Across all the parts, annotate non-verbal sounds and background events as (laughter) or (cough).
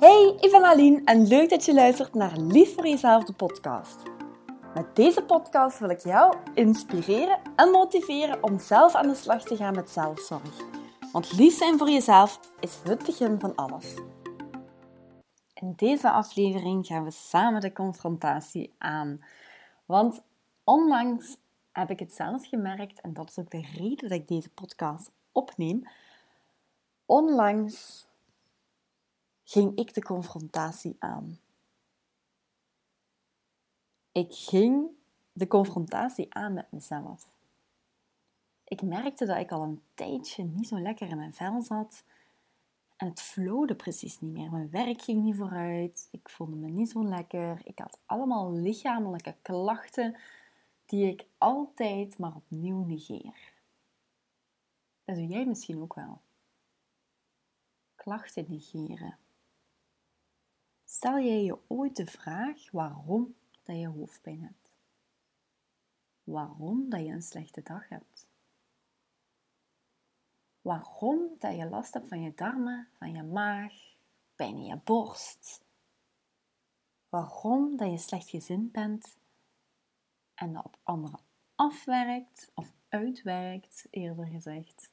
Hey, ik ben Aline en leuk dat je luistert naar Lief voor Jezelf, de podcast. Met deze podcast wil ik jou inspireren en motiveren om zelf aan de slag te gaan met zelfzorg. Want lief zijn voor jezelf is het begin van alles. In deze aflevering gaan we samen de confrontatie aan. Want onlangs heb ik het zelf gemerkt, en dat is ook de reden dat ik deze podcast opneem. Onlangs ging ik de confrontatie aan. Ik ging de confrontatie aan met mezelf. Ik merkte dat ik al een tijdje niet zo lekker in mijn vel zat. En het flowde precies niet meer. Mijn werk ging niet vooruit. Ik voelde me niet zo lekker. Ik had allemaal lichamelijke klachten die ik altijd maar opnieuw negeer. Dat doe jij misschien ook wel. Klachten negeren. Stel jij je ooit de vraag waarom dat je hoofdpijn hebt? Waarom dat je een slechte dag hebt? Waarom dat je last hebt van je darmen, van je maag, pijn in je borst? Waarom dat je slecht gezind bent en dat op anderen afwerkt of uitwerkt, eerder gezegd?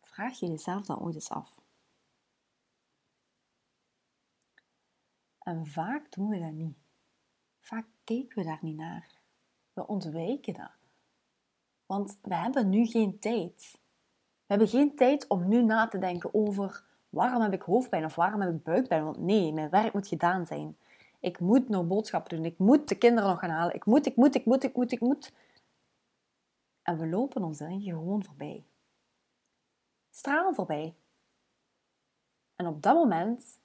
Vraag je jezelf dan ooit eens af. En vaak doen we dat niet. Vaak kijken we daar niet naar. We ontwijken dat. Want we hebben nu geen tijd. We hebben geen tijd om nu na te denken over waarom heb ik hoofdpijn of waarom heb ik buikpijn. Want nee, mijn werk moet gedaan zijn. Ik moet nog boodschappen doen. Ik moet de kinderen nog gaan halen. Ik moet, ik moet, ik moet, ik moet, ik moet. En we lopen ons erin gewoon voorbij. Straal voorbij. En op dat moment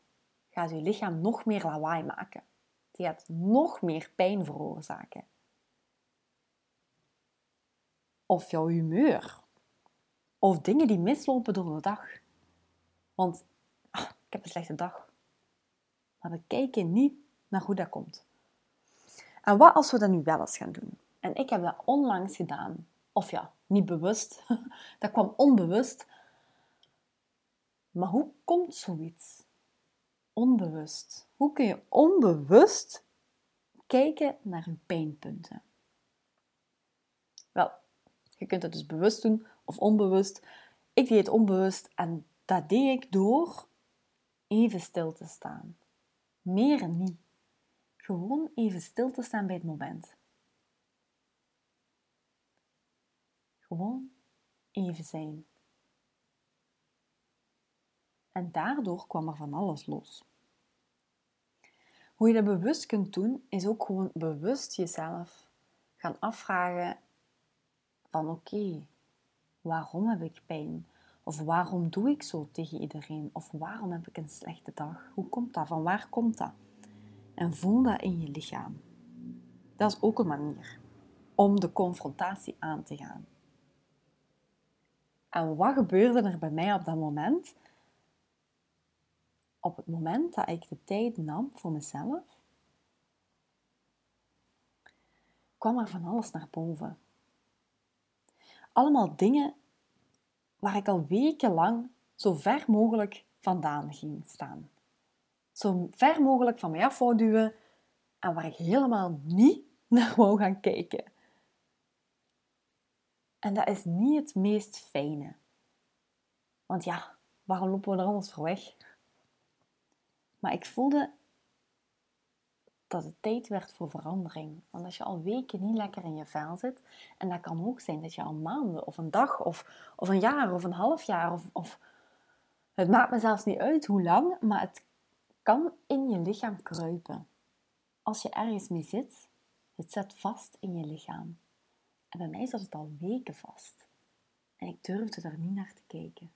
gaat je lichaam nog meer lawaai maken. Die gaat nog meer pijn veroorzaken. Of jouw humeur. Of dingen die mislopen door de dag. Want ah, ik heb een slechte dag. Maar we kijken niet naar hoe dat komt. En wat als we dat nu wel eens gaan doen? En ik heb dat onlangs gedaan. Of ja, niet bewust. (laughs) Dat kwam onbewust. Maar hoe komt zoiets? Onbewust? Hoe kun je onbewust kijken naar je pijnpunten? Wel, je kunt het dus bewust doen of onbewust. Ik deed het onbewust en dat deed ik door even stil te staan. Meer niet. Gewoon even stil te staan bij het moment. Gewoon even zijn. En daardoor kwam er van alles los. Hoe je dat bewust kunt doen, is ook gewoon bewust jezelf gaan afvragen van oké, waarom heb ik pijn? Of waarom doe ik zo tegen iedereen? Of waarom heb ik een slechte dag? Hoe komt dat? Van waar komt dat? En voel dat in je lichaam. Dat is ook een manier om de confrontatie aan te gaan. En wat gebeurde er bij mij op dat moment? Op het moment dat ik de tijd nam voor mezelf, kwam er van alles naar boven. Allemaal dingen waar ik al wekenlang zo ver mogelijk vandaan ging staan. Zo ver mogelijk van mij af wou duwen en waar ik helemaal niet (laughs) naar wou gaan kijken. En dat is niet het meest fijne. Want ja, waarom lopen we er anders voor weg? Maar ik voelde dat het tijd werd voor verandering. Want als je al weken niet lekker in je vel zit, en dat kan ook zijn dat je al maanden of een dag of, of een jaar of een half jaar of, of het maakt me zelfs niet uit hoe lang, maar het kan in je lichaam kruipen. Als je ergens mee zit, het zet vast in je lichaam. En bij mij zat het al weken vast. En ik durfde daar niet naar te kijken.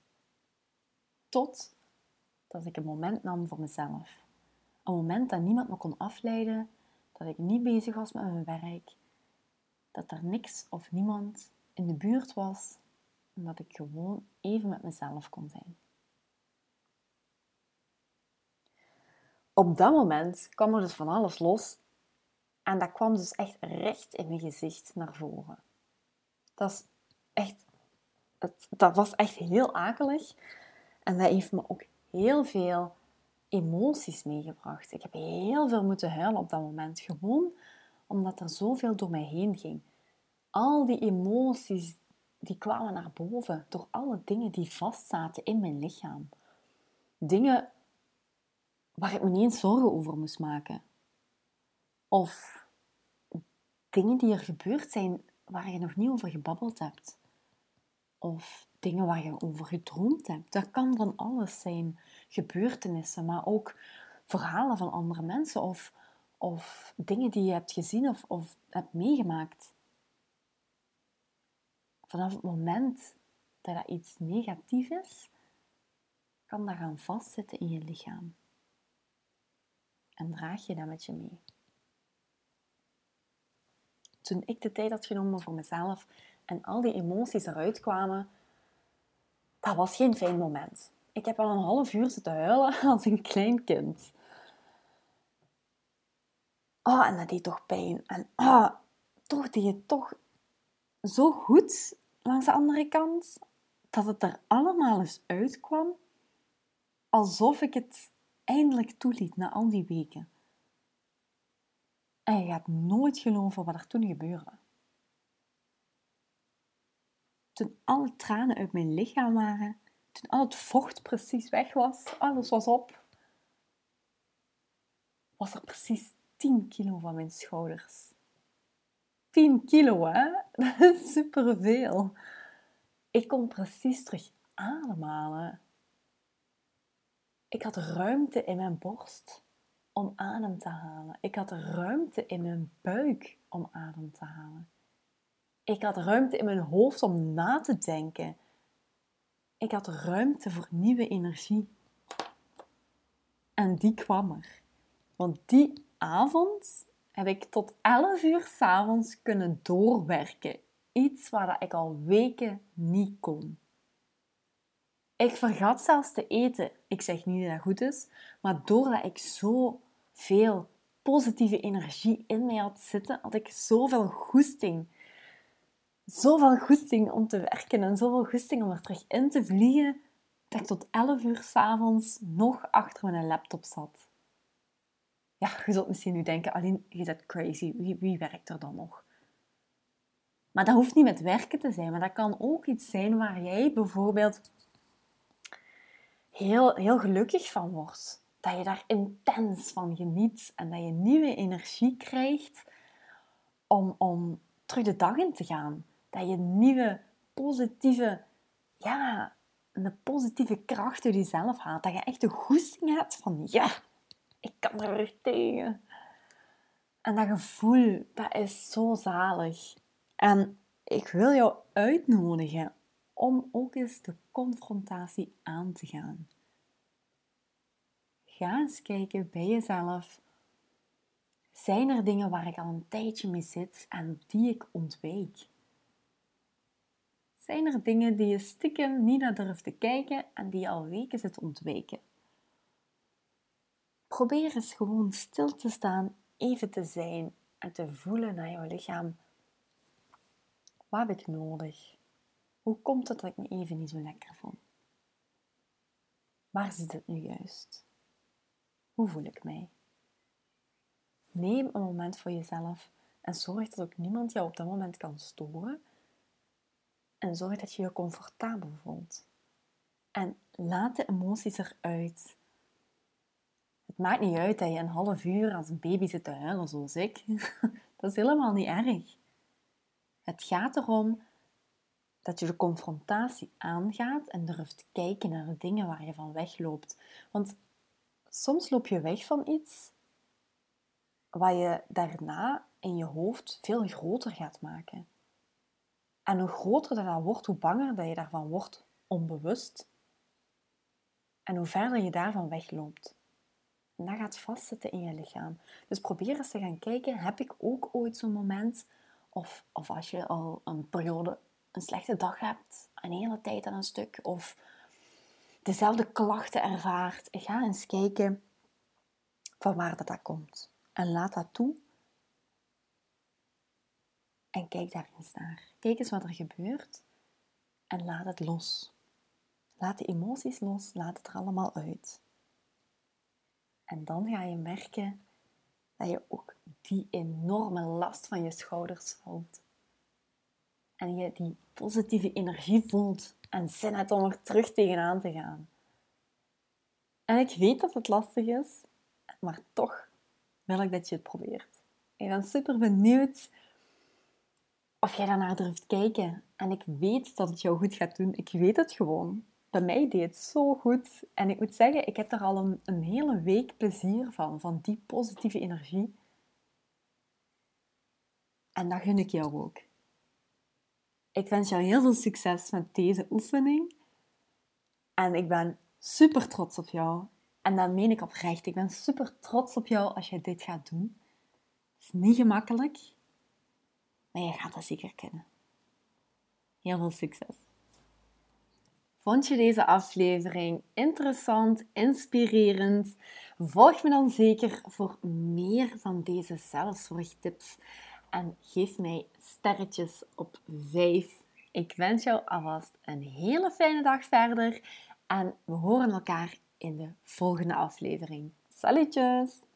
Tot dat ik een moment nam voor mezelf. Een moment dat niemand me kon afleiden, dat ik niet bezig was met mijn werk, dat er niks of niemand in de buurt was en dat ik gewoon even met mezelf kon zijn. Op dat moment kwam er dus van alles los en dat kwam dus echt recht in mijn gezicht naar voren. Dat, echt, dat was echt heel akelig en dat heeft me ook heel veel emoties meegebracht. Ik heb heel veel moeten huilen op dat moment. Gewoon omdat er zoveel door mij heen ging. Al die emoties die kwamen naar boven door alle dingen die vastzaten in mijn lichaam. Dingen waar ik me niet eens zorgen over moest maken. Of dingen die er gebeurd zijn waar je nog niet over gebabbeld hebt. Of dingen waar je over gedroomd hebt. Dat kan van alles zijn. Gebeurtenissen, maar ook verhalen van andere mensen of, of dingen die je hebt gezien of, of hebt meegemaakt. Vanaf het moment dat dat iets negatief is, kan dat gaan vastzitten in je lichaam. En draag je dat met je mee. Toen ik de tijd had genomen voor mezelf en al die emoties eruit kwamen, dat was geen fijn moment. Ik heb al een half uur zitten huilen (laughs) als een klein kind. Oh, en dat deed toch pijn. En oh, toch deed het toch zo goed langs de andere kant dat het er allemaal eens uitkwam alsof ik het eindelijk toeliet na al die weken. En je gaat nooit geloven wat er toen gebeurde. Toen alle tranen uit mijn lichaam waren, toen al het vocht precies weg was, alles was op, was er precies 10 kilo van mijn schouders. 10 kilo, hè? (laughs) Dat is superveel. Ik kon precies terug ademhalen. Ik had ruimte in mijn borst om adem te halen. Ik had ruimte in mijn buik om adem te halen. Ik had ruimte in mijn hoofd om na te denken. Ik had ruimte voor nieuwe energie. En die kwam er. Want die avond heb ik tot 11 uur s'avonds kunnen doorwerken. Iets waar ik al weken niet kon. Ik vergat zelfs te eten. Ik zeg niet dat dat goed is, maar doordat ik zo veel positieve energie in mij had zitten, had ik zoveel goesting. Zoveel goesting om te werken en zoveel goesting om er terug in te vliegen, dat ik tot 11 uur s'avonds nog achter mijn laptop zat. Ja, je zult misschien nu denken, alleen je bent crazy. Wie, wie werkt er dan nog? Maar dat hoeft niet met werken te zijn, maar dat kan ook iets zijn waar jij bijvoorbeeld heel, heel gelukkig van wordt. Dat je daar intens van geniet en dat je nieuwe energie krijgt om, om terug de dag in te gaan. Dat je nieuwe, positieve, ja, een positieve kracht uit jezelf haalt. Dat je echt de goesting hebt van, ja, ik kan er weer tegen. En dat gevoel, dat is zo zalig. En ik wil jou uitnodigen om ook eens de confrontatie aan te gaan. Ga eens kijken bij jezelf. Zijn er dingen waar ik al een tijdje mee zit en die ik ontwijk? Zijn er dingen die je stiekem niet naar durft te kijken en die je al weken zit ontwijken? Probeer eens gewoon stil te staan, even te zijn en te voelen naar jouw lichaam. Wat heb ik nodig? Hoe komt het dat ik me even niet zo lekker voel? Waar zit het nu juist? Hoe voel ik mij? Neem een moment voor jezelf en zorg dat ook niemand jou op dat moment kan storen. En zorg dat je je comfortabel voelt. En laat de emoties eruit. Het maakt niet uit dat je een half uur als een baby zit te huilen, zoals ik. (laughs) Dat is helemaal niet erg. Het gaat erom dat je de confrontatie aangaat en durft kijken naar de dingen waar je van wegloopt. Want soms loop je weg van iets wat je daarna in je hoofd veel groter gaat maken. En hoe groter dat, wordt, hoe banger dat je daarvan wordt onbewust. En hoe verder je daarvan wegloopt. En dat gaat vastzitten in je lichaam. Dus probeer eens te gaan kijken, heb ik ook ooit zo'n moment of, of als je al een periode een slechte dag hebt, een hele tijd aan een stuk, of dezelfde klachten ervaart, ga eens kijken van waar dat, dat komt. En laat dat toe. En kijk daar eens naar. Kijk eens wat er gebeurt en laat het los. Laat de emoties los, laat het er allemaal uit. En dan ga je merken dat je ook die enorme last van je schouders valt. En je die positieve energie voelt en zin hebt om er terug tegenaan te gaan. En ik weet dat het lastig is, maar toch wil ik dat je het probeert. Ik ben super benieuwd of jij daarnaar durft kijken. En ik weet dat het jou goed gaat doen. Ik weet het gewoon. Bij mij deed het zo goed. En ik moet zeggen, ik heb er al een, hele week plezier van. Van die positieve energie. En dat gun ik jou ook. Ik wens jou heel veel succes met deze oefening. En ik ben super trots op jou. En dat meen ik oprecht. Ik ben super trots op jou als je dit gaat doen. Het is niet gemakkelijk, maar je gaat dat zeker kunnen. Heel veel succes. Vond je deze aflevering interessant, inspirerend? Volg me dan zeker voor meer van deze zelfzorgtips en geef mij sterretjes op 5. Ik wens jou alvast een hele fijne dag verder en we horen elkaar in de volgende aflevering. Salutjes!